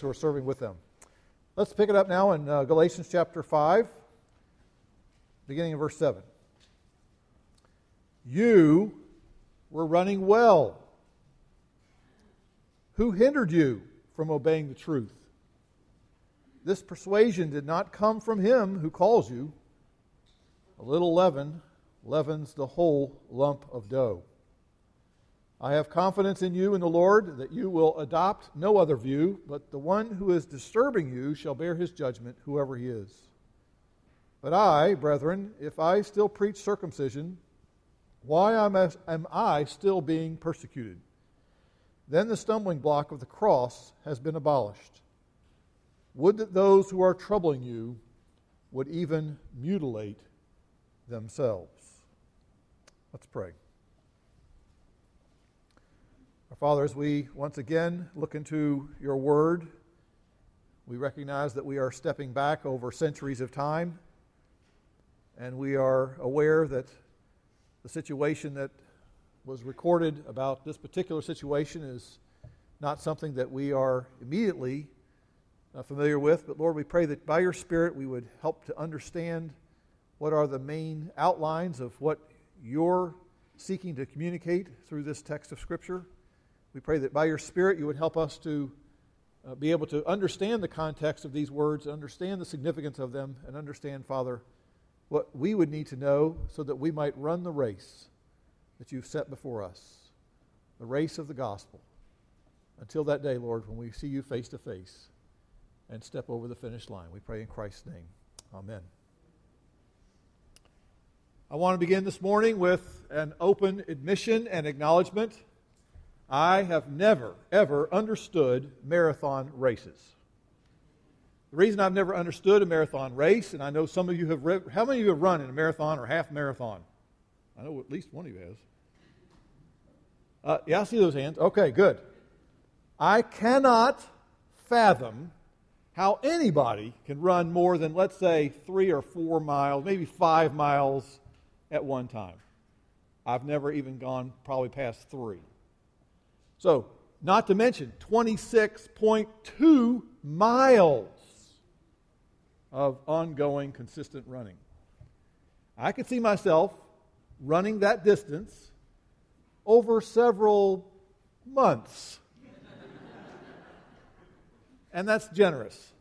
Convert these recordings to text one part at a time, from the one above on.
who are serving with them. Let's pick it up now in uh, Galatians chapter 5, beginning in verse 7. You were running well. Who hindered you from obeying the truth? This persuasion did not come from him who calls you. A little leaven leavens the whole lump of dough. I have confidence in you in the Lord that you will adopt no other view, but the one who is disturbing you shall bear his judgment, whoever he is. But I, brethren, if I still preach circumcision, why am I still being persecuted? Then the stumbling block of the cross has been abolished. Would that those who are troubling you would even mutilate themselves. Let's pray. Our Father, as we once again look into your word, we recognize that we are stepping back over centuries of time, and we are aware that the situation that was recorded about this particular situation is not something that we are immediately uh, familiar with, but Lord, we pray that by your Spirit we would help to understand what are the main outlines of what you're seeking to communicate through this text of Scripture. We pray that by your Spirit you would help us to uh, be able to understand the context of these words, understand the significance of them, and understand, Father, what we would need to know so that we might run the race that you've set before us the race of the gospel. Until that day, Lord, when we see you face to face and step over the finish line. We pray in Christ's name. Amen. I want to begin this morning with an open admission and acknowledgement I have never, ever understood marathon races. The reason I've never understood a marathon race, and I know some of you have, read, how many of you have run in a marathon or half marathon? I know at least one of you has. Uh, yeah, I see those hands. Okay, good. I cannot fathom how anybody can run more than, let's say, three or four miles, maybe five miles at one time. I've never even gone probably past three. So, not to mention 26.2 miles of ongoing, consistent running. I could see myself running that distance over several months. and that's generous.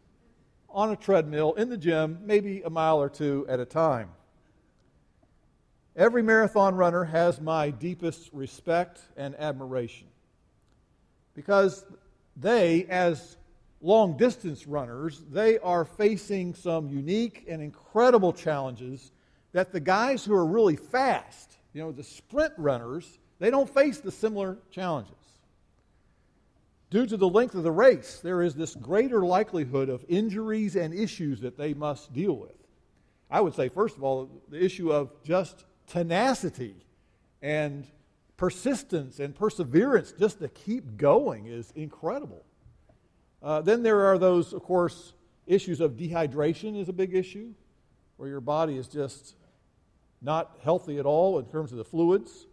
On a treadmill, in the gym, maybe a mile or two at a time. Every marathon runner has my deepest respect and admiration because they, as long distance runners, they are facing some unique and incredible challenges that the guys who are really fast, you know, the sprint runners, they don't face the similar challenges. Due to the length of the race, there is this greater likelihood of injuries and issues that they must deal with. I would say, first of all, the issue of just tenacity and persistence and perseverance just to keep going is incredible. Uh, then there are those, of course, issues of dehydration is a big issue, where your body is just not healthy at all in terms of the fluids.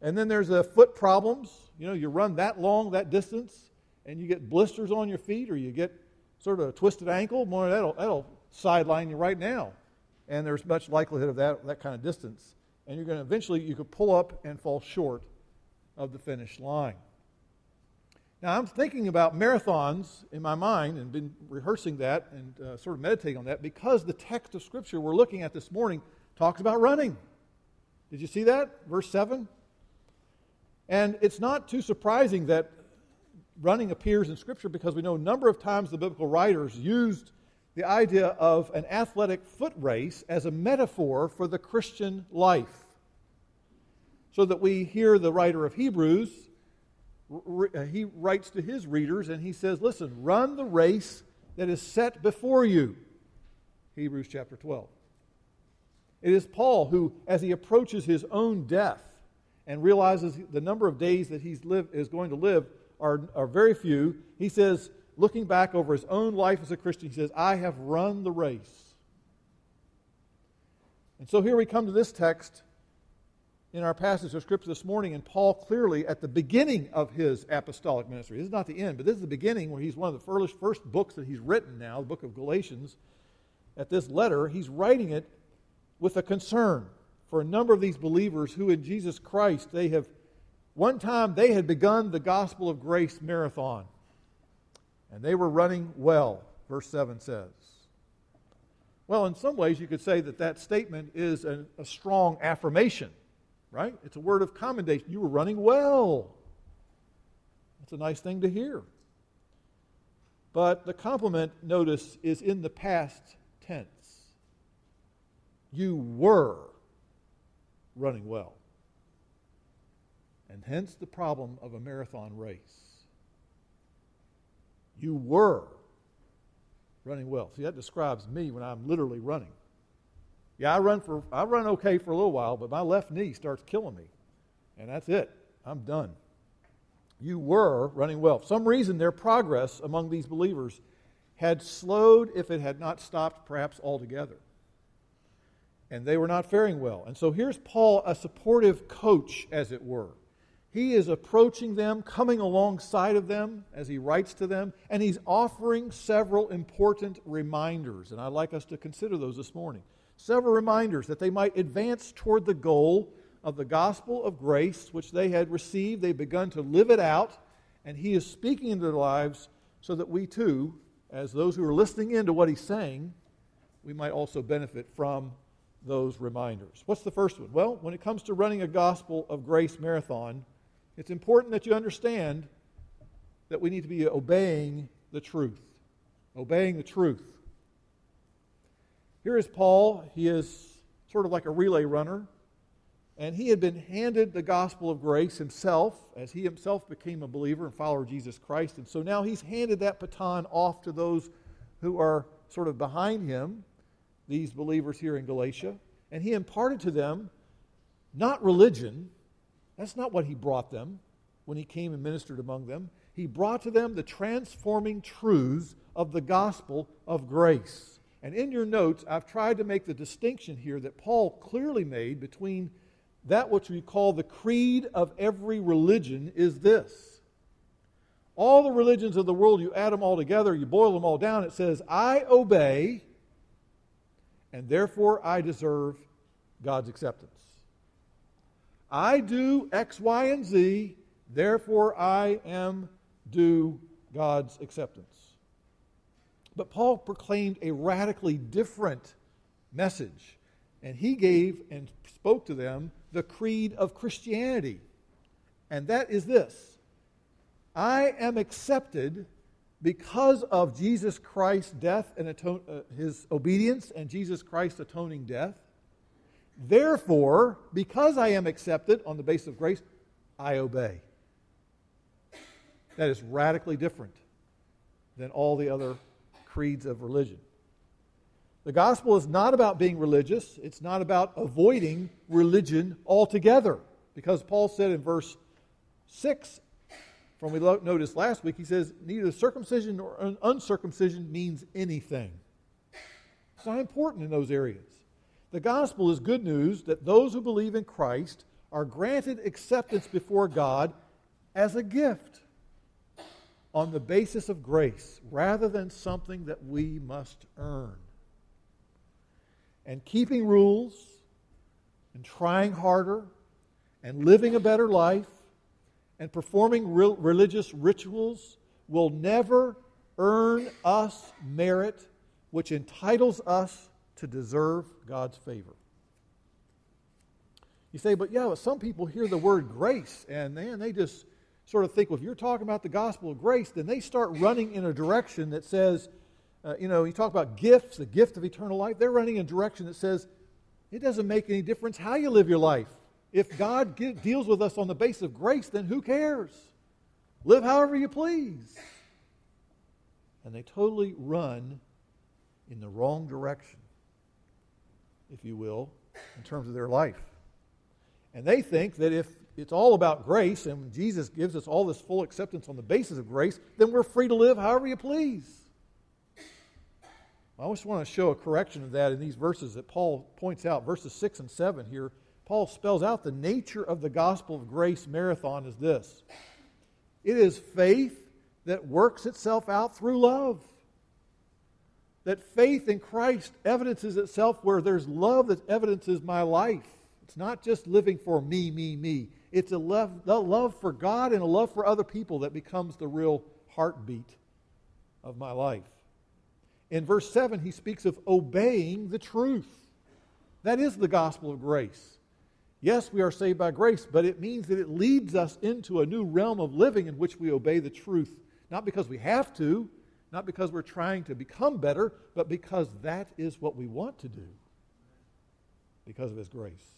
And then there's the foot problems. You know, you run that long, that distance, and you get blisters on your feet, or you get sort of a twisted ankle. More that'll, that'll sideline you right now. And there's much likelihood of that, that kind of distance and you're going to eventually you could pull up and fall short of the finish line. Now I'm thinking about marathons in my mind and been rehearsing that and uh, sort of meditating on that because the text of scripture we're looking at this morning talks about running. Did you see that? Verse 7. And it's not too surprising that running appears in Scripture because we know a number of times the biblical writers used the idea of an athletic foot race as a metaphor for the Christian life. So that we hear the writer of Hebrews, he writes to his readers and he says, Listen, run the race that is set before you. Hebrews chapter 12. It is Paul who, as he approaches his own death and realizes the number of days that he's live, is going to live are, are very few, he says, looking back over his own life as a Christian, he says, I have run the race. And so here we come to this text in our passage of Scripture this morning, and Paul clearly at the beginning of his apostolic ministry. This is not the end, but this is the beginning where he's one of the first, first books that he's written now, the book of Galatians. At this letter, he's writing it with a concern for a number of these believers who in Jesus Christ, they have, one time they had begun the gospel of grace marathon, and they were running well, verse 7 says. Well, in some ways, you could say that that statement is a, a strong affirmation right? It's a word of commendation. You were running well. That's a nice thing to hear. But the compliment, notice, is in the past tense. You were running well. And hence the problem of a marathon race. You were running well. See, that describes me when I'm literally running. Yeah, I run for I run okay for a little while, but my left knee starts killing me. And that's it. I'm done. You were running well. For some reason their progress among these believers had slowed if it had not stopped perhaps altogether. And they were not faring well. And so here's Paul, a supportive coach, as it were. He is approaching them, coming alongside of them as he writes to them, and he's offering several important reminders. And I'd like us to consider those this morning several reminders that they might advance toward the goal of the gospel of grace, which they had received. They've begun to live it out, and He is speaking into their lives so that we too, as those who are listening in to what He's saying, we might also benefit from those reminders. What's the first one? Well, when it comes to running a gospel of grace marathon, it's important that you understand that we need to be obeying the truth. Obeying the truth. Here is Paul. He is sort of like a relay runner. And he had been handed the gospel of grace himself as he himself became a believer and follower of Jesus Christ. And so now he's handed that baton off to those who are sort of behind him, these believers here in Galatia. And he imparted to them not religion, that's not what he brought them when he came and ministered among them. He brought to them the transforming truths of the gospel of grace. And in your notes, I've tried to make the distinction here that Paul clearly made between that which we call the creed of every religion is this. All the religions of the world, you add them all together, you boil them all down, it says, I obey, and therefore I deserve God's acceptance. I do X, Y, and Z, therefore I am due God's acceptance. But Paul proclaimed a radically different message. And he gave and spoke to them the creed of Christianity. And that is this I am accepted because of Jesus Christ's death and atone, uh, his obedience and Jesus Christ's atoning death. Therefore, because I am accepted on the basis of grace, I obey. That is radically different than all the other creeds of religion. The gospel is not about being religious, it's not about avoiding religion altogether. Because Paul said in verse 6, from we noticed last week, he says, neither circumcision nor uncircumcision means anything. It's not important in those areas. The gospel is good news that those who believe in Christ are granted acceptance before God as a gift on the basis of grace rather than something that we must earn. And keeping rules and trying harder and living a better life and performing religious rituals will never earn us merit which entitles us to deserve God's favor. You say, but yeah, but some people hear the word grace and man, they just sort of think, well, if you're talking about the gospel of grace, then they start running in a direction that says, uh, you know, you talk about gifts, the gift of eternal life, they're running in a direction that says, it doesn't make any difference how you live your life. If God get, deals with us on the basis of grace, then who cares? Live however you please. And they totally run in the wrong direction, if you will, in terms of their life. And they think that if it's all about grace, and Jesus gives us all this full acceptance on the basis of grace, then we're free to live however you please. I just want to show a correction of that in these verses that Paul points out, verses 6 and 7 here. Paul spells out the nature of the gospel of grace marathon is this it is faith that works itself out through love. That faith in Christ evidences itself where there's love that evidences my life. It's not just living for me, me, me. It's a love, a love for God and a love for other people that becomes the real heartbeat of my life. In verse 7, he speaks of obeying the truth. That is the gospel of grace. Yes, we are saved by grace, but it means that it leads us into a new realm of living in which we obey the truth. Not because we have to, not because we're trying to become better, but because that is what we want to do because of His grace.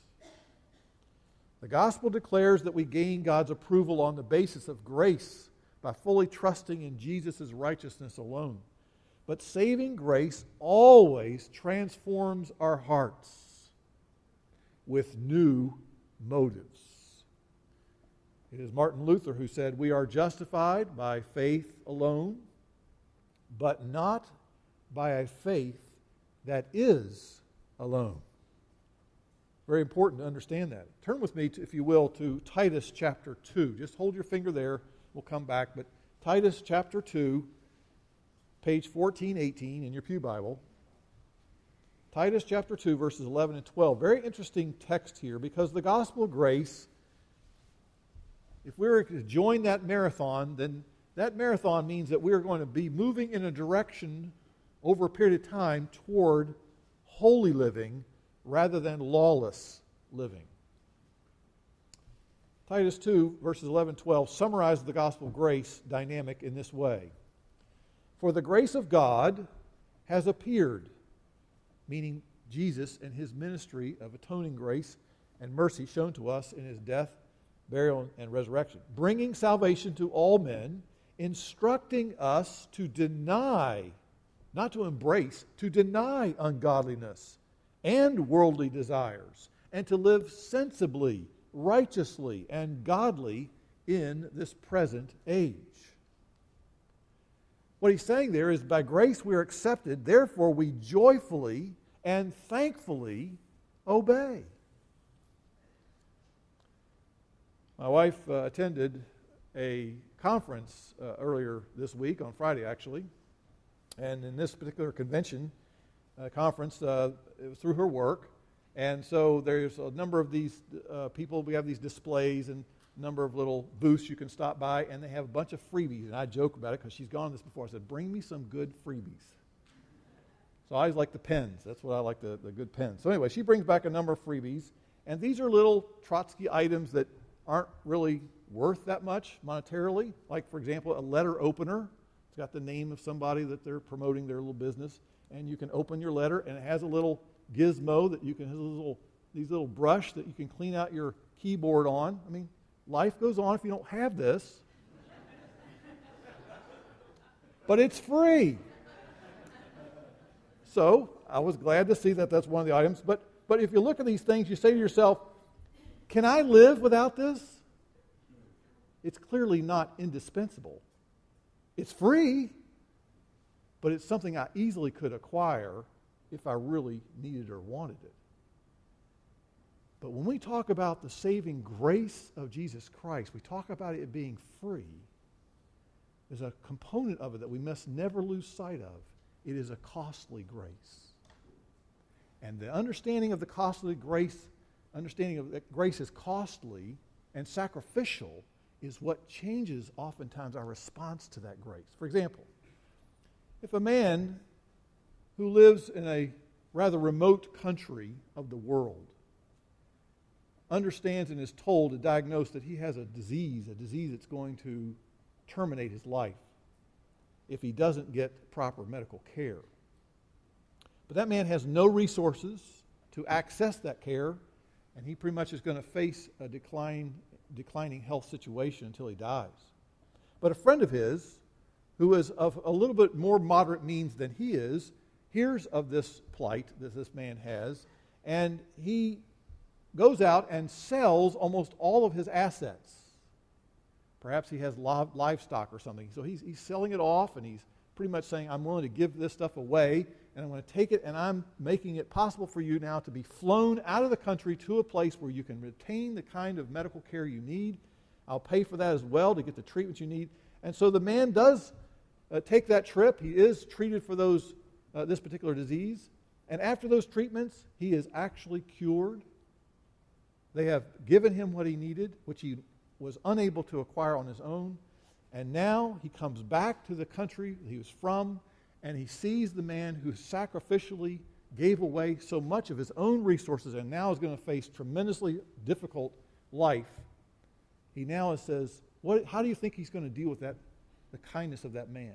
The gospel declares that we gain God's approval on the basis of grace by fully trusting in Jesus' righteousness alone. But saving grace always transforms our hearts with new motives. It is Martin Luther who said, We are justified by faith alone, but not by a faith that is alone. Very important to understand that. Turn with me, to, if you will, to Titus chapter 2. Just hold your finger there. We'll come back. But Titus chapter 2, page 1418 in your Pew Bible. Titus chapter 2, verses 11 and 12. Very interesting text here because the gospel of grace, if we were to join that marathon, then that marathon means that we are going to be moving in a direction over a period of time toward holy living rather than lawless living. Titus 2, verses 11 12, summarizes the gospel of grace dynamic in this way For the grace of God has appeared, meaning Jesus and his ministry of atoning grace and mercy shown to us in his death, burial, and resurrection, bringing salvation to all men, instructing us to deny, not to embrace, to deny ungodliness and worldly desires, and to live sensibly, righteously, and godly in this present age. What he's saying there is by grace we are accepted, therefore we joyfully and thankfully obey. My wife uh, attended a conference uh, earlier this week, on Friday actually, and in this particular convention, uh, conference, uh, it was through her work. And so there's a number of these uh, people. We have these displays and a number of little booths you can stop by, and they have a bunch of freebies. And I joke about it because she's gone this before. I said, Bring me some good freebies. So I always like the pens. That's what I like, the, the good pens. So anyway, she brings back a number of freebies. And these are little tchotchke items that aren't really worth that much monetarily. Like, for example, a letter opener. It's got the name of somebody that they're promoting their little business and you can open your letter, and it has a little gizmo that you can, has a little, these little brush that you can clean out your keyboard on. I mean, life goes on if you don't have this. but it's free. So I was glad to see that that's one of the items. But, but if you look at these things, you say to yourself, can I live without this? It's clearly not indispensable. It's free but it's something I easily could acquire if I really needed or wanted it. But when we talk about the saving grace of Jesus Christ, we talk about it being free. There's a component of it that we must never lose sight of. It is a costly grace. And the understanding of the costly grace, understanding of that grace is costly and sacrificial, is what changes oftentimes our response to that grace. For example, if a man who lives in a rather remote country of the world understands and is told to diagnose that he has a disease, a disease that's going to terminate his life if he doesn't get proper medical care. But that man has no resources to access that care, and he pretty much is going to face a decline, declining health situation until he dies. But a friend of his who is of a little bit more moderate means than he is, hears of this plight that this man has, and he goes out and sells almost all of his assets. Perhaps he has livestock or something. So he's, he's selling it off and he's pretty much saying, I'm willing to give this stuff away, and I'm going to take it, and I'm making it possible for you now to be flown out of the country to a place where you can retain the kind of medical care you need. I'll pay for that as well to get the treatment you need. And so the man does uh, take that trip. He is treated for those, uh, this particular disease. And after those treatments, he is actually cured. They have given him what he needed, which he was unable to acquire on his own. And now he comes back to the country he was from, and he sees the man who sacrificially gave away so much of his own resources and now is going to face tremendously difficult life. He now says, what, How do you think he's going to deal with that, the kindness of that man?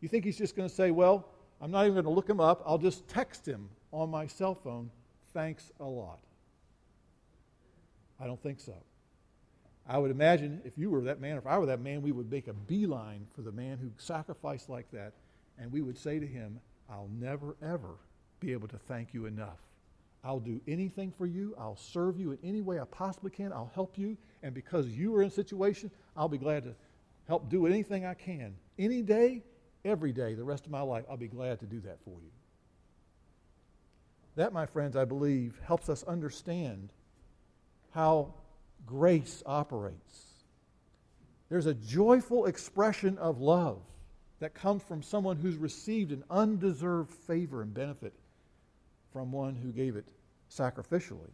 You think he's just going to say, Well, I'm not even going to look him up. I'll just text him on my cell phone. Thanks a lot. I don't think so. I would imagine if you were that man, if I were that man, we would make a beeline for the man who sacrificed like that, and we would say to him, I'll never, ever be able to thank you enough. I'll do anything for you. I'll serve you in any way I possibly can. I'll help you. And because you are in a situation, I'll be glad to help do anything I can. Any day, every day, the rest of my life, I'll be glad to do that for you. That, my friends, I believe, helps us understand how grace operates. There's a joyful expression of love that comes from someone who's received an undeserved favor and benefit from one who gave it sacrificially.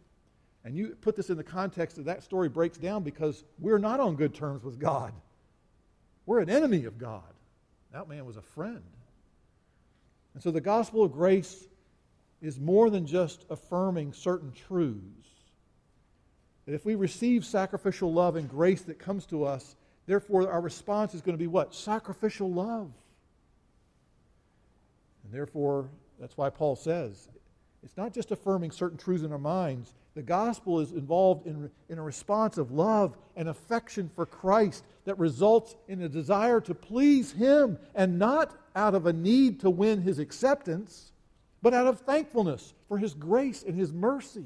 And you put this in the context that that story breaks down because we're not on good terms with God. We're an enemy of God. That man was a friend. And so the gospel of grace is more than just affirming certain truths. That if we receive sacrificial love and grace that comes to us, therefore our response is going to be what? Sacrificial love. And therefore, that's why Paul says it's not just affirming certain truths in our minds. The gospel is involved in, in a response of love and affection for Christ that results in a desire to please Him and not out of a need to win His acceptance, but out of thankfulness for His grace and His mercy.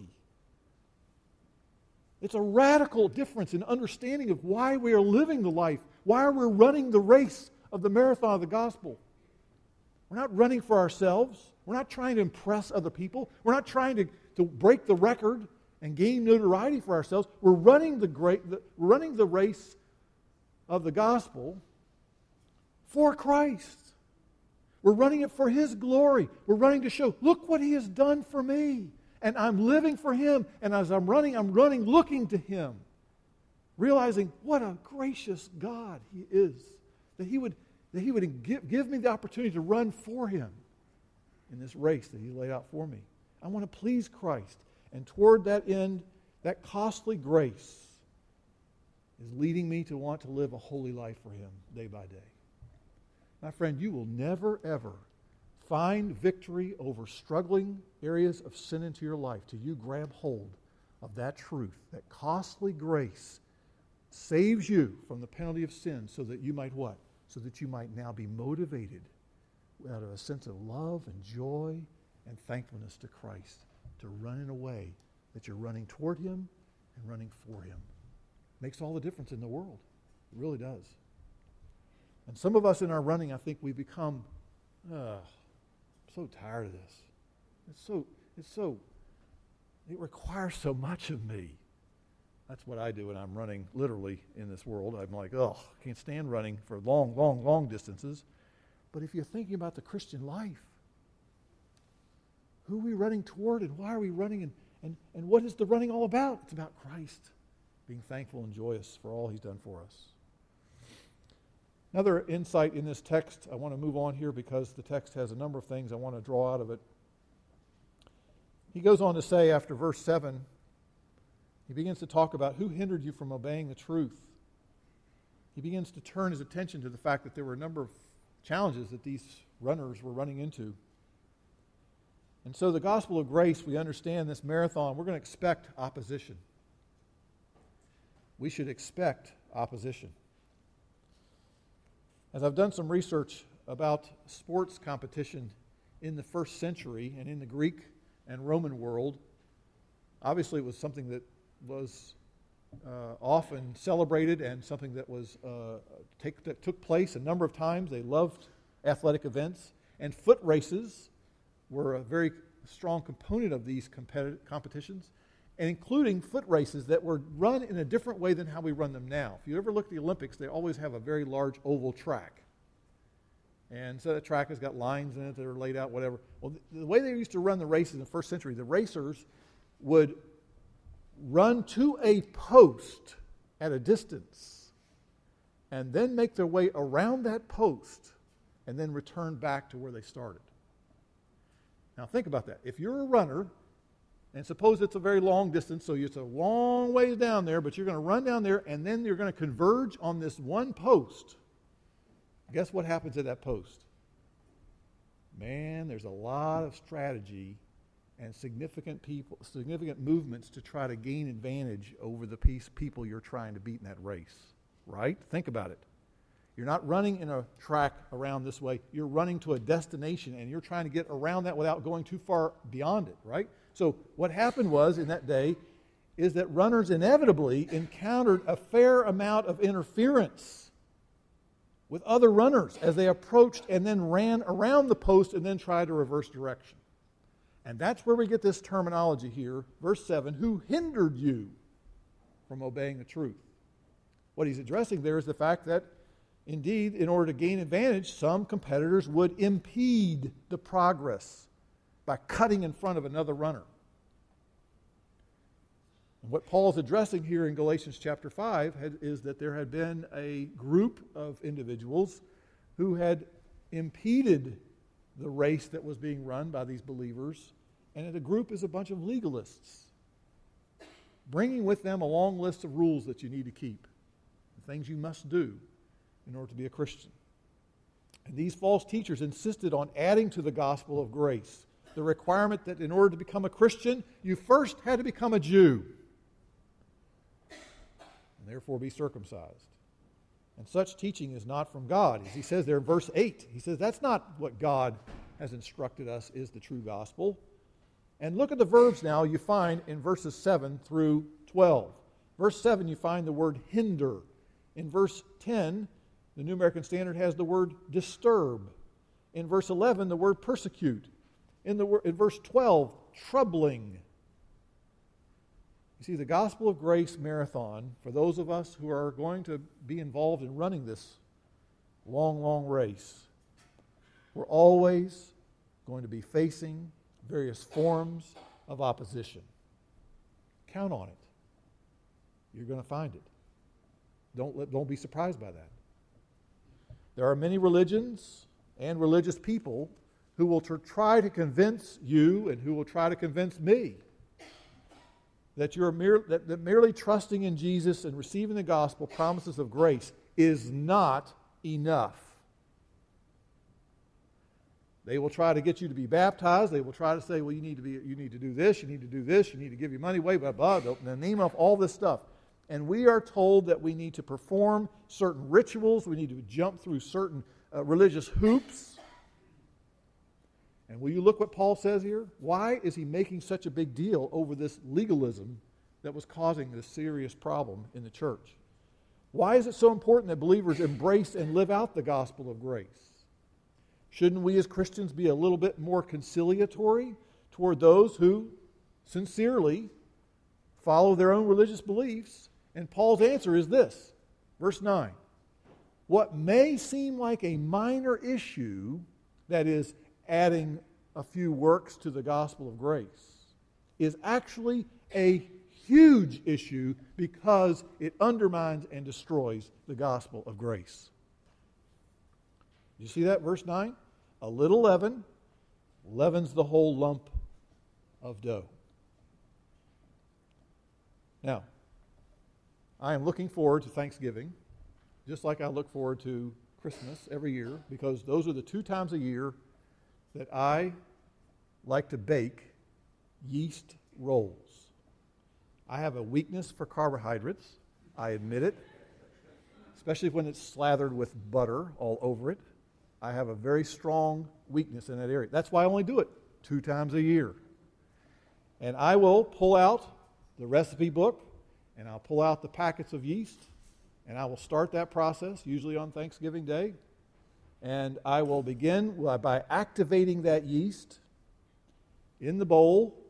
It's a radical difference in understanding of why we are living the life, why we're running the race of the marathon of the gospel. We're not running for ourselves. We're not trying to impress other people. We're not trying to, to break the record and gain notoriety for ourselves. We're running the, great, the, running the race of the gospel for Christ. We're running it for His glory. We're running to show, look what He has done for me. And I'm living for Him. And as I'm running, I'm running looking to Him, realizing what a gracious God He is. That He would that He would give, give me the opportunity to run for Him in this race that He laid out for me. I want to please Christ. And toward that end, that costly grace is leading me to want to live a holy life for Him day by day. My friend, you will never, ever find victory over struggling areas of sin into your life till you grab hold of that truth, that costly grace saves you from the penalty of sin so that you might what? so that you might now be motivated out of a sense of love and joy and thankfulness to Christ to run in a way that you're running toward Him and running for Him. Makes all the difference in the world. It really does. And some of us in our running, I think we become, uh, so tired of this. It's so, it's so, it requires so much of me. That's what I do when I'm running literally in this world. I'm like, oh, I can't stand running for long, long, long distances. But if you're thinking about the Christian life, who are we running toward and why are we running and, and, and what is the running all about? It's about Christ, being thankful and joyous for all he's done for us. Another insight in this text, I want to move on here because the text has a number of things I want to draw out of it. He goes on to say after verse 7 he begins to talk about who hindered you from obeying the truth. He begins to turn his attention to the fact that there were a number of challenges that these runners were running into. And so, the gospel of grace, we understand this marathon, we're going to expect opposition. We should expect opposition. As I've done some research about sports competition in the first century and in the Greek and Roman world, obviously it was something that was uh, often celebrated and something that was uh, take, that took place a number of times. They loved athletic events. And foot races were a very strong component of these competitions, and including foot races that were run in a different way than how we run them now. If you ever look at the Olympics, they always have a very large oval track. And so that track has got lines in it that are laid out, whatever. Well, the, the way they used to run the races in the first century, the racers would run to a post at a distance and then make their way around that post and then return back to where they started. Now, think about that. If you're a runner, and suppose it's a very long distance, so it's a long ways down there, but you're going to run down there and then you're going to converge on this one post. Guess what happens at that post? Man, there's a lot of strategy and significant people, significant movements to try to gain advantage over the piece people you're trying to beat in that race. Right? Think about it. You're not running in a track around this way. You're running to a destination and you're trying to get around that without going too far beyond it, right? So, what happened was in that day is that runners inevitably encountered a fair amount of interference with other runners as they approached and then ran around the post and then tried to reverse direction. And that's where we get this terminology here, verse 7 who hindered you from obeying the truth. What he's addressing there is the fact that Indeed, in order to gain advantage, some competitors would impede the progress by cutting in front of another runner. And what Paul's addressing here in Galatians chapter 5 had, is that there had been a group of individuals who had impeded the race that was being run by these believers. And the group is a bunch of legalists, bringing with them a long list of rules that you need to keep, things you must do in order to be a Christian. And these false teachers insisted on adding to the gospel of grace the requirement that in order to become a Christian, you first had to become a Jew and therefore be circumcised. And such teaching is not from God. As he says there in verse 8, he says that's not what God has instructed us is the true gospel. And look at the verbs now you find in verses 7 through 12. Verse 7, you find the word hinder. In verse 10, the New American Standard has the word disturb. In verse 11, the word persecute. In, the, in verse 12, troubling. You see, the Gospel of Grace marathon, for those of us who are going to be involved in running this long, long race, we're always going to be facing various forms of opposition. Count on it. You're going to find it. Don't, let, don't be surprised by that. There are many religions and religious people who will try to convince you and who will try to convince me that, you're mere, that, that merely trusting in Jesus and receiving the gospel promises of grace is not enough. They will try to get you to be baptized. They will try to say, well, you need to, be, you need to do this, you need to do this, you need to give your money away, blah, blah, blah, the name of all this stuff and we are told that we need to perform certain rituals, we need to jump through certain uh, religious hoops. And will you look what Paul says here? Why is he making such a big deal over this legalism that was causing this serious problem in the church? Why is it so important that believers embrace and live out the gospel of grace? Shouldn't we as Christians be a little bit more conciliatory toward those who sincerely follow their own religious beliefs and Paul's answer is this verse 9. What may seem like a minor issue, that is, adding a few works to the gospel of grace, is actually a huge issue because it undermines and destroys the gospel of grace. You see that, verse 9? A little leaven leavens the whole lump of dough. Now, I am looking forward to Thanksgiving, just like I look forward to Christmas every year, because those are the two times a year that I like to bake yeast rolls. I have a weakness for carbohydrates, I admit it, especially when it's slathered with butter all over it. I have a very strong weakness in that area. That's why I only do it two times a year. And I will pull out the recipe book and I'll pull out the packets of yeast and I will start that process, usually on Thanksgiving Day. And I will begin by activating that yeast in the bowl,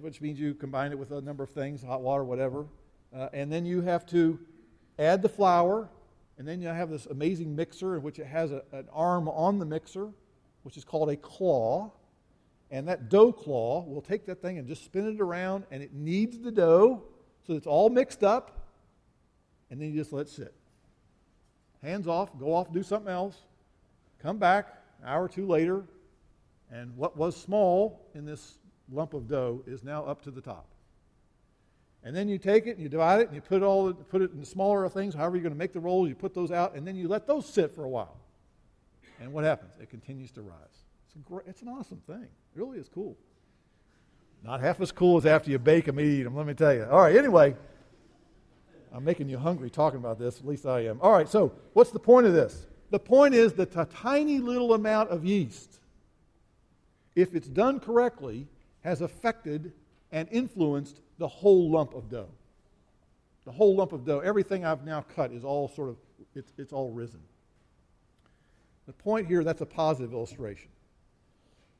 which means you combine it with a number of things, hot water, whatever. Uh, and then you have to add the flour, and then you have this amazing mixer in which it has a, an arm on the mixer, which is called a claw. And that dough claw will take that thing and just spin it around, and it kneads the dough so it's all mixed up, and then you just let it sit. Hands off, go off, do something else, come back an hour or two later, and what was small in this lump of dough is now up to the top. And then you take it and you divide it and you put it all put it in smaller things, however you're going to make the rolls, you put those out, and then you let those sit for a while. And what happens? It continues to rise. It's, a great, it's an awesome thing. It really is cool. Not half as cool as after you bake them and eat them, let me tell you. All right, anyway, I'm making you hungry talking about this, at least I am. All right, so what's the point of this? The point is that a tiny little amount of yeast, if it's done correctly, has affected and influenced the whole lump of dough. The whole lump of dough, everything I've now cut is all sort of, it's, it's all risen. The point here, that's a positive illustration.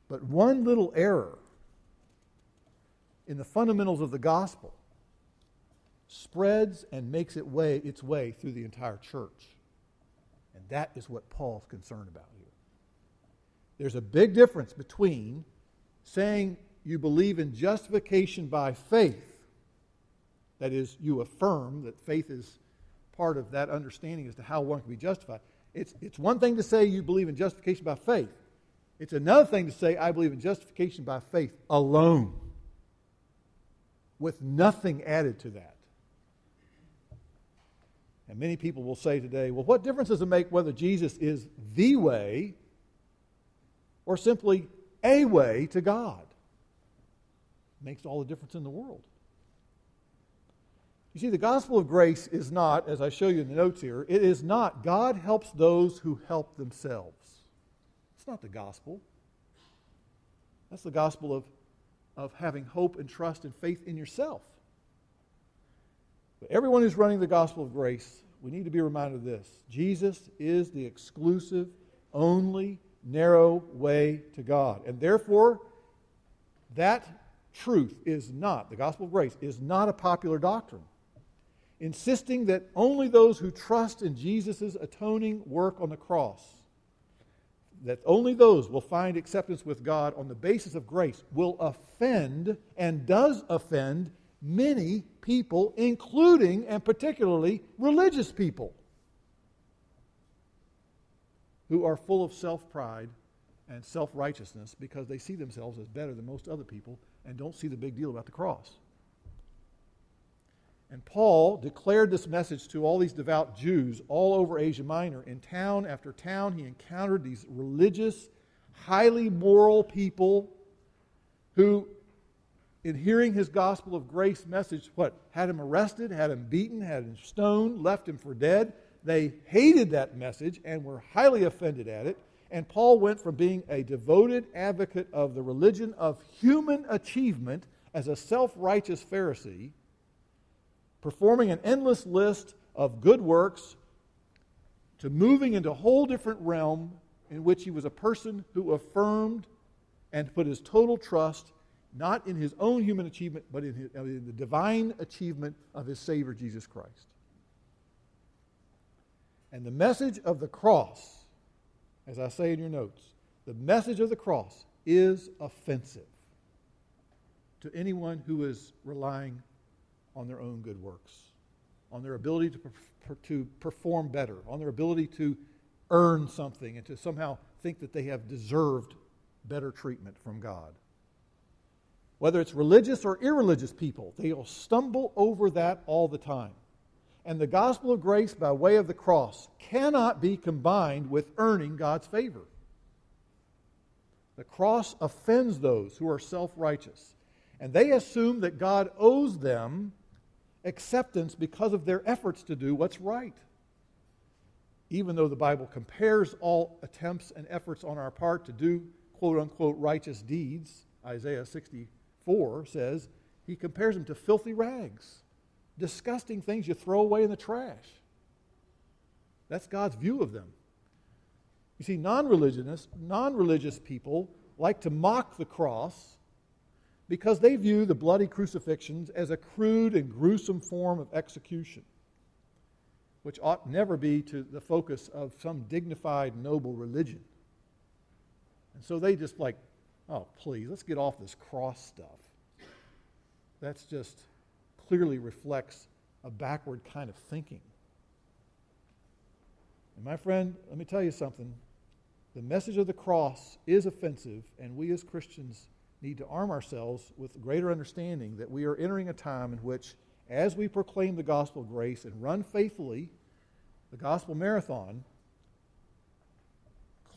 But one little error in the fundamentals of the gospel spreads and makes it way, its way through the entire church. That is what Paul's concerned about here. There's a big difference between saying you believe in justification by faith, that is, you affirm that faith is part of that understanding as to how one can be justified. It's, it's one thing to say you believe in justification by faith, it's another thing to say I believe in justification by faith alone with nothing added to that. And many people will say today, well, what difference does it make whether Jesus is the way or simply a way to God? It makes all the difference in the world. You see, the gospel of grace is not, as I show you in the notes here, it is not God helps those who help themselves. It's not the gospel. That's the gospel of of having hope and trust and faith in yourself. But everyone who's running the gospel of grace, we need to be reminded of this Jesus is the exclusive, only, narrow way to God. And therefore, that truth is not, the gospel of grace, is not a popular doctrine. Insisting that only those who trust in Jesus' atoning work on the cross that only those will find acceptance with God on the basis of grace will offend and does offend many people, including and particularly religious people who are full of self pride and self righteousness because they see themselves as better than most other people and don't see the big deal about the cross. And Paul declared this message to all these devout Jews all over Asia Minor. In town after town, he encountered these religious, highly moral people who, in hearing his gospel of grace message, what? Had him arrested, had him beaten, had him stoned, left him for dead. They hated that message and were highly offended at it. And Paul went from being a devoted advocate of the religion of human achievement as a self righteous Pharisee performing an endless list of good works to moving into a whole different realm in which he was a person who affirmed and put his total trust not in his own human achievement, but in, his, in the divine achievement of his Savior, Jesus Christ. And the message of the cross, as I say in your notes, the message of the cross is offensive to anyone who is relying on their own good works, on their ability to, per- to perform better, on their ability to earn something and to somehow think that they have deserved better treatment from God. Whether it's religious or irreligious people, they'll stumble over that all the time. And the gospel of grace by way of the cross cannot be combined with earning God's favor. The cross offends those who are self righteous, and they assume that God owes them acceptance because of their efforts to do what's right. Even though the Bible compares all attempts and efforts on our part to do quote unquote righteous deeds, Isaiah 64 says, he compares them to filthy rags, disgusting things you throw away in the trash. That's God's view of them. You see, non-religious, non-religious people like to mock the cross because they view the bloody crucifixions as a crude and gruesome form of execution, which ought never be to the focus of some dignified, noble religion. And so they just like, oh, please, let's get off this cross stuff. That's just clearly reflects a backward kind of thinking. And my friend, let me tell you something. The message of the cross is offensive, and we as Christians need to arm ourselves with greater understanding that we are entering a time in which, as we proclaim the gospel of grace and run faithfully the gospel marathon,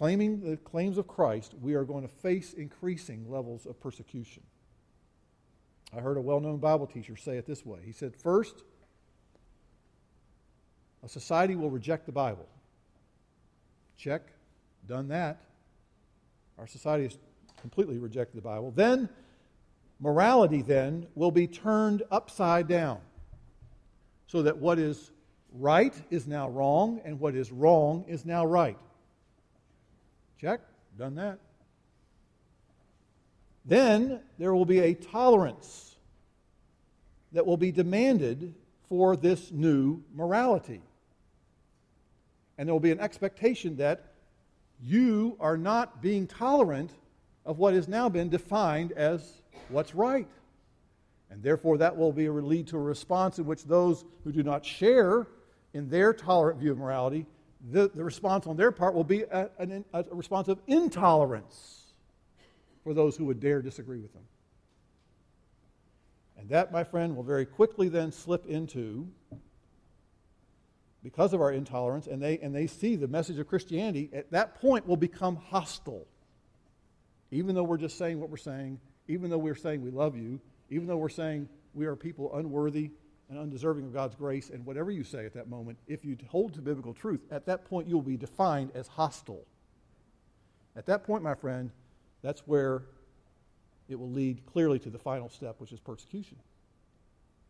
claiming the claims of Christ, we are going to face increasing levels of persecution. I heard a well known Bible teacher say it this way He said, First, a society will reject the Bible. Check, done that. Our society has completely rejected the Bible. Then, morality then will be turned upside down so that what is right is now wrong and what is wrong is now right. Check, done that. Then there will be a tolerance that will be demanded for this new morality. And there will be an expectation that you are not being tolerant of what has now been defined as what's right. And therefore, that will be a, lead to a response in which those who do not share in their tolerant view of morality, the, the response on their part will be a, a, a response of intolerance for those who would dare disagree with them. And that, my friend, will very quickly then slip into because of our intolerance, and they, and they see the message of Christianity, at that point will become hostile. Even though we're just saying what we're saying, even though we're saying we love you, even though we're saying we are people unworthy and undeserving of God's grace, and whatever you say at that moment, if you hold to biblical truth, at that point you will be defined as hostile. At that point, my friend, that's where it will lead clearly to the final step, which is persecution.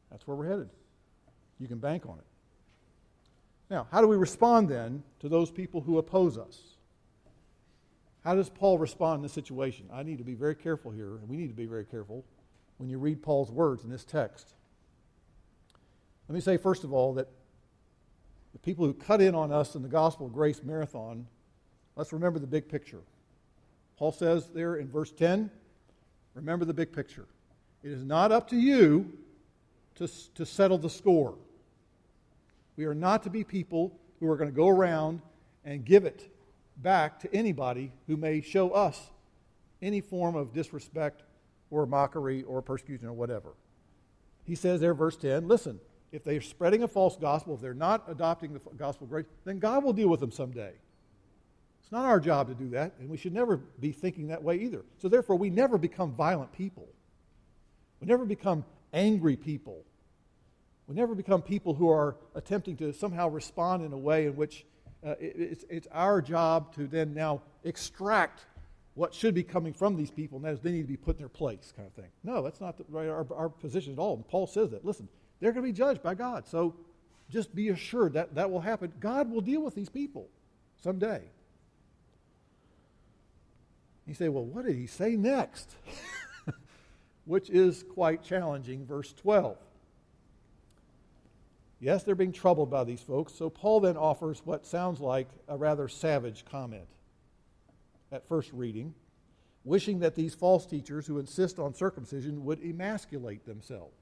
That's where we're headed. You can bank on it. Now, how do we respond then to those people who oppose us? How does Paul respond in this situation? I need to be very careful here, and we need to be very careful when you read Paul's words in this text. Let me say, first of all, that the people who cut in on us in the Gospel Grace marathon, let's remember the big picture. Paul says there in verse 10, remember the big picture. It is not up to you to, to settle the score. We are not to be people who are going to go around and give it back to anybody who may show us any form of disrespect or mockery or persecution or whatever. He says there, verse 10 listen, if they're spreading a false gospel, if they're not adopting the gospel of grace, then God will deal with them someday. It's not our job to do that, and we should never be thinking that way either. So, therefore, we never become violent people. We never become angry people we never become people who are attempting to somehow respond in a way in which uh, it, it's, it's our job to then now extract what should be coming from these people, and that is they need to be put in their place, kind of thing. No, that's not the, right, our, our position at all. And Paul says that. Listen, they're going to be judged by God. So just be assured that that will happen. God will deal with these people someday. You say, well, what did he say next? Which is quite challenging. Verse 12. Yes, they're being troubled by these folks, so Paul then offers what sounds like a rather savage comment at first reading, wishing that these false teachers who insist on circumcision would emasculate themselves.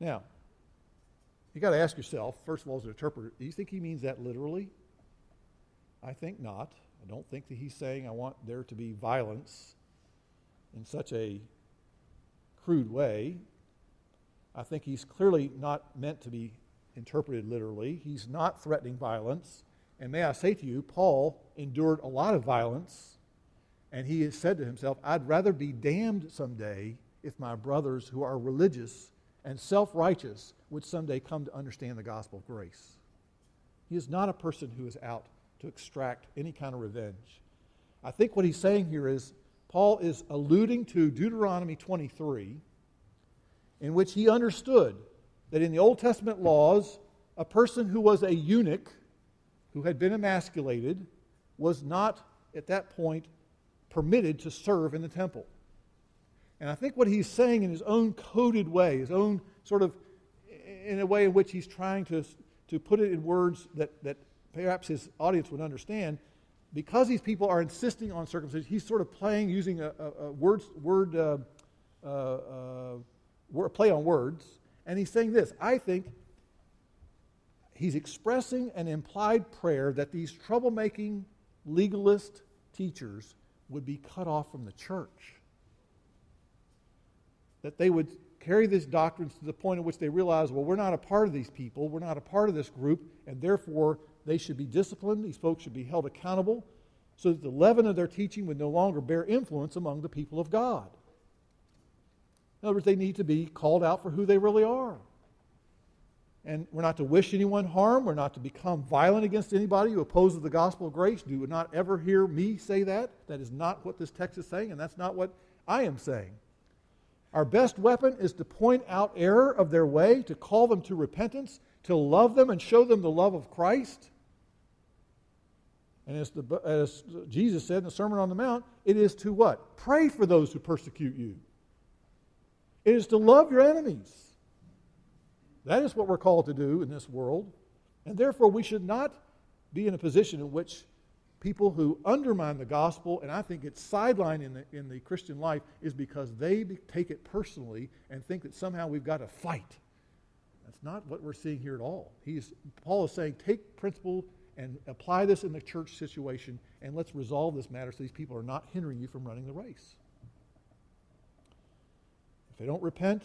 Now, you got to ask yourself, first of all, as an interpreter, do you think he means that literally? I think not. I don't think that he's saying I want there to be violence in such a crude way. I think he's clearly not meant to be interpreted literally. He's not threatening violence. And may I say to you, Paul endured a lot of violence, and he has said to himself, I'd rather be damned someday if my brothers who are religious and self righteous would someday come to understand the gospel of grace. He is not a person who is out to extract any kind of revenge. I think what he's saying here is Paul is alluding to Deuteronomy 23 in which he understood that in the Old Testament laws, a person who was a eunuch, who had been emasculated was not at that point permitted to serve in the temple. And I think what he's saying in his own coded way, his own sort of, in a way in which he's trying to, to put it in words that, that perhaps his audience would understand, because these people are insisting on circumcision, he's sort of playing using a, a, a word, word, uh, uh, word, play on words, and he's saying this I think he's expressing an implied prayer that these troublemaking legalist teachers would be cut off from the church. That they would carry these doctrines to the point at which they realize, well, we're not a part of these people, we're not a part of this group, and therefore they should be disciplined, these folks should be held accountable, so that the leaven of their teaching would no longer bear influence among the people of God. In other words, they need to be called out for who they really are. And we're not to wish anyone harm. We're not to become violent against anybody who opposes the gospel of grace. Do not ever hear me say that. That is not what this text is saying, and that's not what I am saying. Our best weapon is to point out error of their way, to call them to repentance, to love them and show them the love of Christ. And as, the, as Jesus said in the Sermon on the Mount, it is to what? Pray for those who persecute you. It is to love your enemies. That is what we're called to do in this world. And therefore, we should not be in a position in which people who undermine the gospel, and I think it's sidelined in the, in the Christian life, is because they take it personally and think that somehow we've got to fight. That's not what we're seeing here at all. He's, Paul is saying, take principle and apply this in the church situation, and let's resolve this matter so these people are not hindering you from running the race. If they don't repent,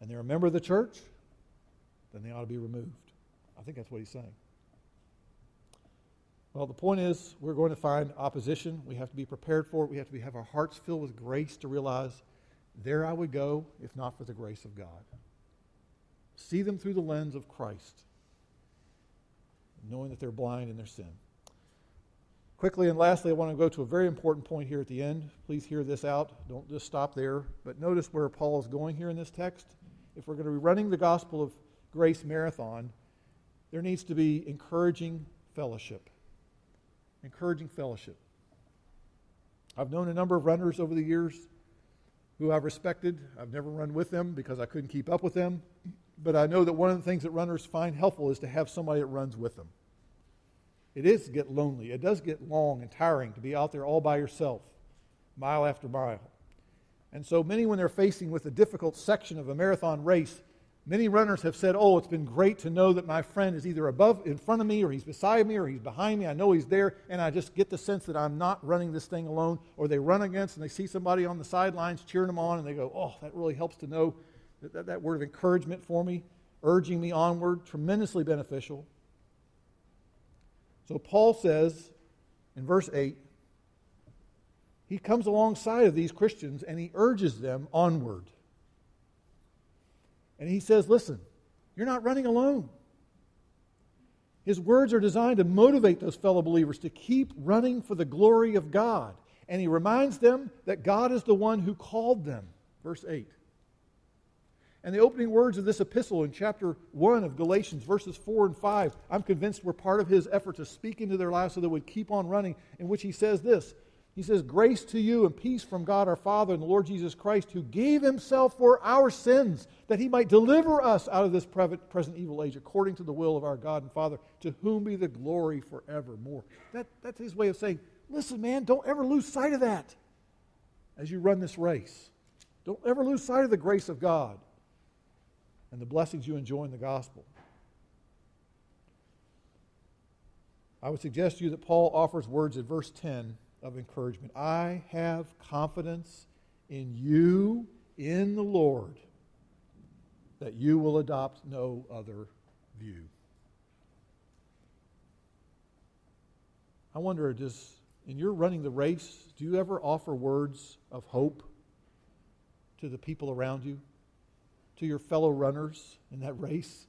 and they're a member of the church, then they ought to be removed. I think that's what he's saying. Well, the point is, we're going to find opposition. We have to be prepared for it. We have to be, have our hearts filled with grace to realize there I would go if not for the grace of God. See them through the lens of Christ, knowing that they're blind in their sin. Quickly and lastly, I want to go to a very important point here at the end. Please hear this out. Don't just stop there. But notice where Paul is going here in this text if we're going to be running the Gospel of Grace Marathon, there needs to be encouraging fellowship. Encouraging fellowship. I've known a number of runners over the years who I've respected. I've never run with them because I couldn't keep up with them. But I know that one of the things that runners find helpful is to have somebody that runs with them. It is get lonely. It does get long and tiring to be out there all by yourself, mile after mile. And so many, when they're facing with a difficult section of a marathon race, many runners have said, Oh, it's been great to know that my friend is either above, in front of me, or he's beside me, or he's behind me. I know he's there, and I just get the sense that I'm not running this thing alone. Or they run against and they see somebody on the sidelines cheering them on, and they go, Oh, that really helps to know that, that, that word of encouragement for me, urging me onward, tremendously beneficial. So Paul says in verse 8, he comes alongside of these Christians and he urges them onward. And he says, Listen, you're not running alone. His words are designed to motivate those fellow believers to keep running for the glory of God. And he reminds them that God is the one who called them. Verse 8. And the opening words of this epistle in chapter 1 of Galatians, verses 4 and 5, I'm convinced were part of his effort to speak into their lives so they would keep on running, in which he says this he says, Grace to you and peace from God our Father and the Lord Jesus Christ, who gave himself for our sins, that he might deliver us out of this present evil age, according to the will of our God and Father, to whom be the glory forevermore. That, that's his way of saying, Listen, man, don't ever lose sight of that as you run this race. Don't ever lose sight of the grace of God and the blessings you enjoy in the gospel. I would suggest to you that Paul offers words in verse 10 of encouragement. I have confidence in you, in the Lord, that you will adopt no other view. I wonder, does in your running the race, do you ever offer words of hope to the people around you, to your fellow runners in that race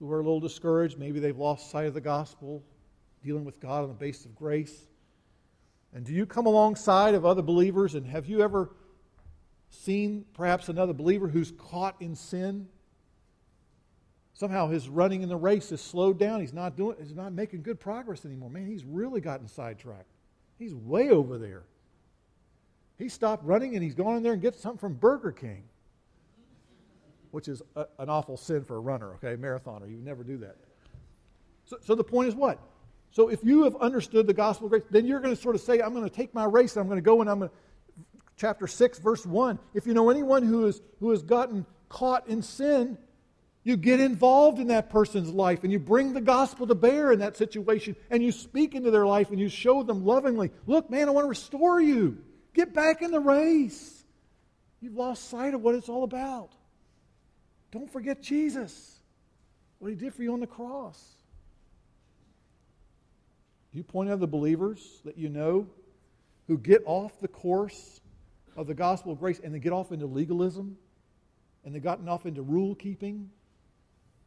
who are a little discouraged? Maybe they've lost sight of the gospel, dealing with God on the basis of grace. And do you come alongside of other believers and have you ever seen perhaps another believer who's caught in sin? somehow his running in the race has slowed down. He's not doing he's not making good progress anymore. Man, he's really gotten sidetracked. He's way over there. He stopped running and he's gone in there and gets something from Burger King, which is a, an awful sin for a runner, okay, marathoner. You never do that. So, so the point is what? So if you have understood the gospel of grace, then you're going to sort of say, I'm going to take my race, I'm going to go and I'm going to, chapter 6, verse 1. If you know anyone who, is, who has gotten caught in sin, you get involved in that person's life and you bring the gospel to bear in that situation and you speak into their life and you show them lovingly, look, man, I want to restore you. Get back in the race. You've lost sight of what it's all about. Don't forget Jesus, what he did for you on the cross. You point out the believers that you know who get off the course of the gospel of grace and they get off into legalism and they've gotten off into rule keeping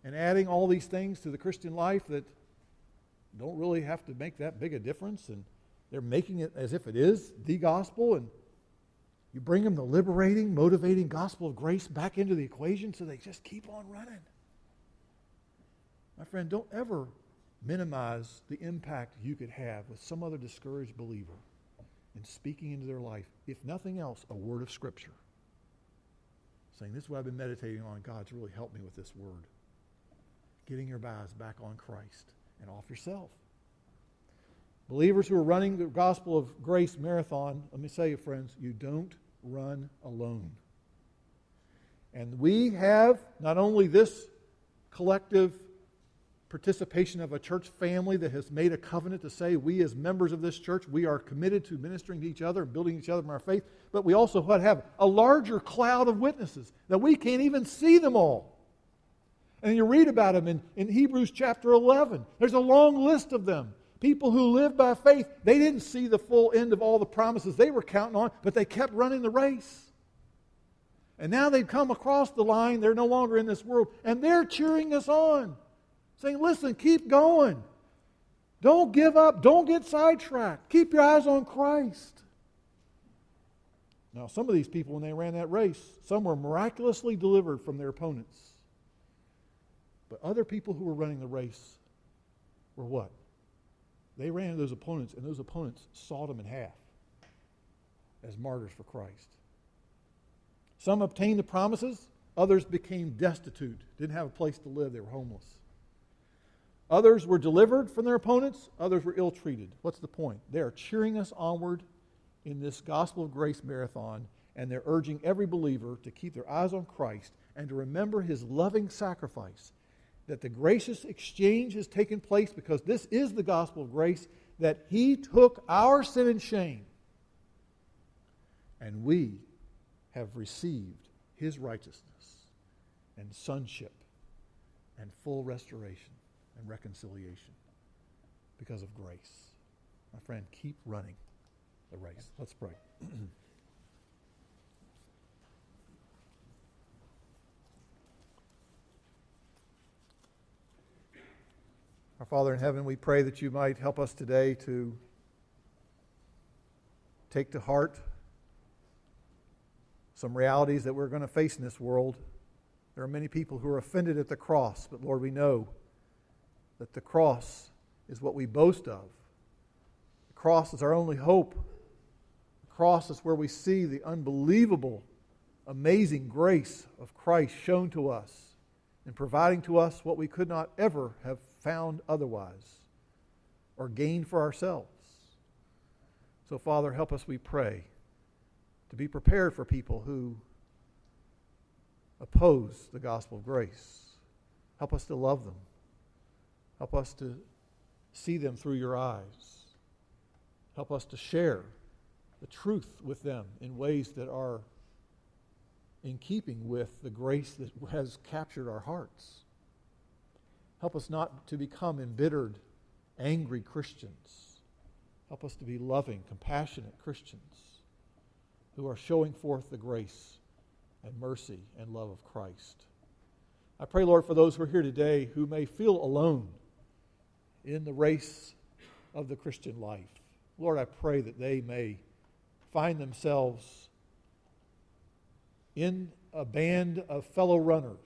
and adding all these things to the Christian life that don't really have to make that big a difference and they're making it as if it is the gospel and you bring them the liberating, motivating gospel of grace back into the equation so they just keep on running. My friend, don't ever minimize the impact you could have with some other discouraged believer in speaking into their life, if nothing else, a word of Scripture. Saying, This is what I've been meditating on. God's really helped me with this word. Getting your eyes back on Christ and off yourself. Believers who are running the gospel of grace marathon, let me say you, friends, you don't run alone. And we have not only this collective participation of a church family that has made a covenant to say we as members of this church we are committed to ministering to each other and building each other in our faith. But we also have a larger cloud of witnesses that we can't even see them all. And you read about them in, in hebrews chapter 11 there's a long list of them. People who lived by faith they didn't see the full end of all the promises they were counting on but they kept running the race. And now they've come across the line they're no longer in this world and they're cheering us on saying, listen, keep going. Don't give up. Don't get sidetracked. Keep your eyes on Christ. Now, some of these people, when they ran that race, some were miraculously delivered from their opponents. But other people who were running the race were what? They ran into those opponents, and those opponents sawed them in half as martyrs for Christ. Some obtained the promises, others became destitute, didn't have a place to live, they were homeless. Others were delivered from their opponents, others were ill treated. What's the point? They are cheering us onward in this gospel of grace marathon, and they're urging every believer to keep their eyes on Christ and to remember his loving sacrifice. That the gracious exchange has taken place because this is the gospel of grace, that he took our sin and shame, and we have received his righteousness and sonship and full restoration and reconciliation because of grace. My friend, keep running the race. Let's pray. Our Father in heaven, we pray that you might help us today to take to heart some realities that we're going to face in this world. There are many people who are offended at the cross, but Lord, we know that the cross is what we boast of. The cross is our only hope. The cross is where we see the unbelievable, amazing grace of Christ shown to us in providing to us what we could not ever have found otherwise or gained for ourselves. So, Father, help us, we pray, to be prepared for people who oppose the gospel of grace. Help us to love them. Help us to see them through your eyes. Help us to share the truth with them in ways that are in keeping with the grace that has captured our hearts. Help us not to become embittered, angry Christians. Help us to be loving, compassionate Christians who are showing forth the grace and mercy and love of Christ. I pray, Lord, for those who are here today who may feel alone in the race of the Christian life. Lord, I pray that they may find themselves in a band of fellow runners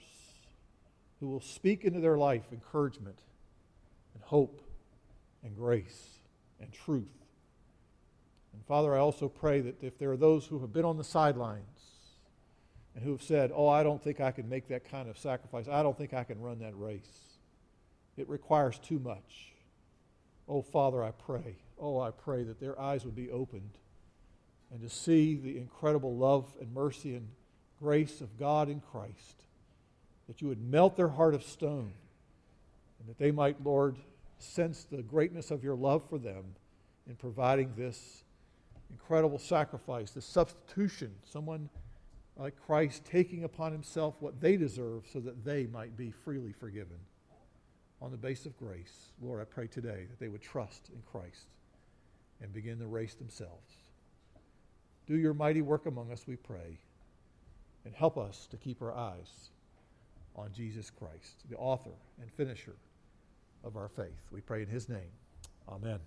who will speak into their life encouragement and hope and grace and truth. And Father, I also pray that if there are those who have been on the sidelines and who have said, Oh, I don't think I can make that kind of sacrifice, I don't think I can run that race, it requires too much. Oh, Father, I pray, oh, I pray that their eyes would be opened and to see the incredible love and mercy and grace of God in Christ, that you would melt their heart of stone, and that they might, Lord, sense the greatness of your love for them in providing this incredible sacrifice, this substitution, someone like Christ taking upon himself what they deserve so that they might be freely forgiven. On the basis of grace, Lord, I pray today that they would trust in Christ and begin the race themselves. Do your mighty work among us, we pray, and help us to keep our eyes on Jesus Christ, the author and finisher of our faith. We pray in his name. Amen.